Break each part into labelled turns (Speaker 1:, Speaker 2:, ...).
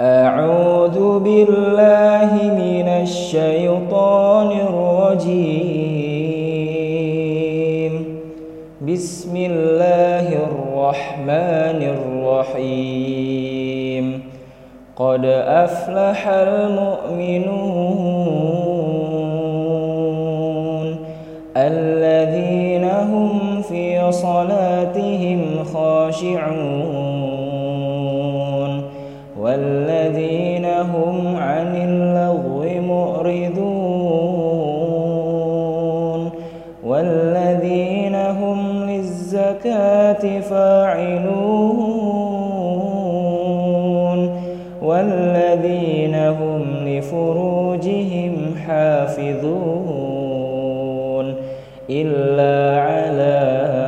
Speaker 1: أعوذ بالله من الشيطان الرجيم. بسم الله الرحمن الرحيم. قد أفلح المؤمنون الذين هم في صلاتهم خاشعون. والذين هم عن اللغو معرضون والذين هم للزكاة فاعلون والذين هم لفروجهم حافظون إلا على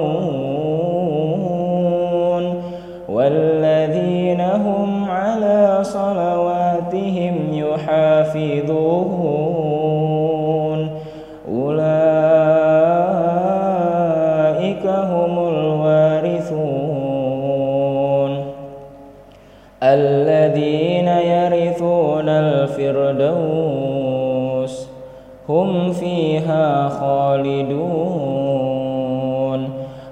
Speaker 1: والذين هم على صلواتهم يحافظون. أولئك هم الوارثون. الذين يرثون الفردوس هم فيها خالدون.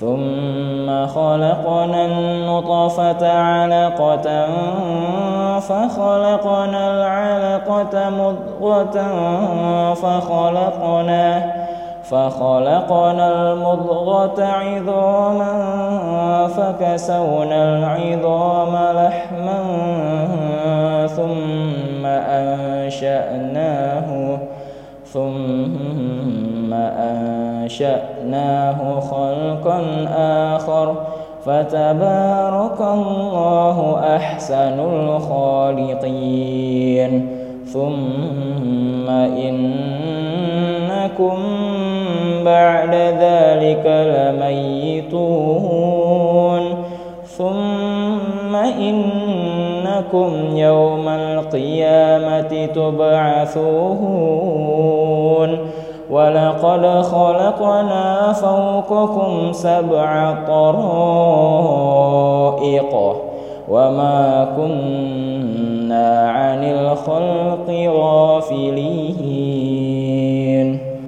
Speaker 1: ثم خلقنا النطفة علقة فخلقنا العلقة مضغة فخلقنا فخلقنا المضغة عظاما فكسونا العظام ثم أنشأناه خلقا آخر فتبارك الله أحسن الخالقين ثم إنكم بعد ذلك لميتون ثم إنكم يوم القيامة تبعثون ولقد خلقنا فوقكم سبع طرائق وما كنا عن الخلق غافلين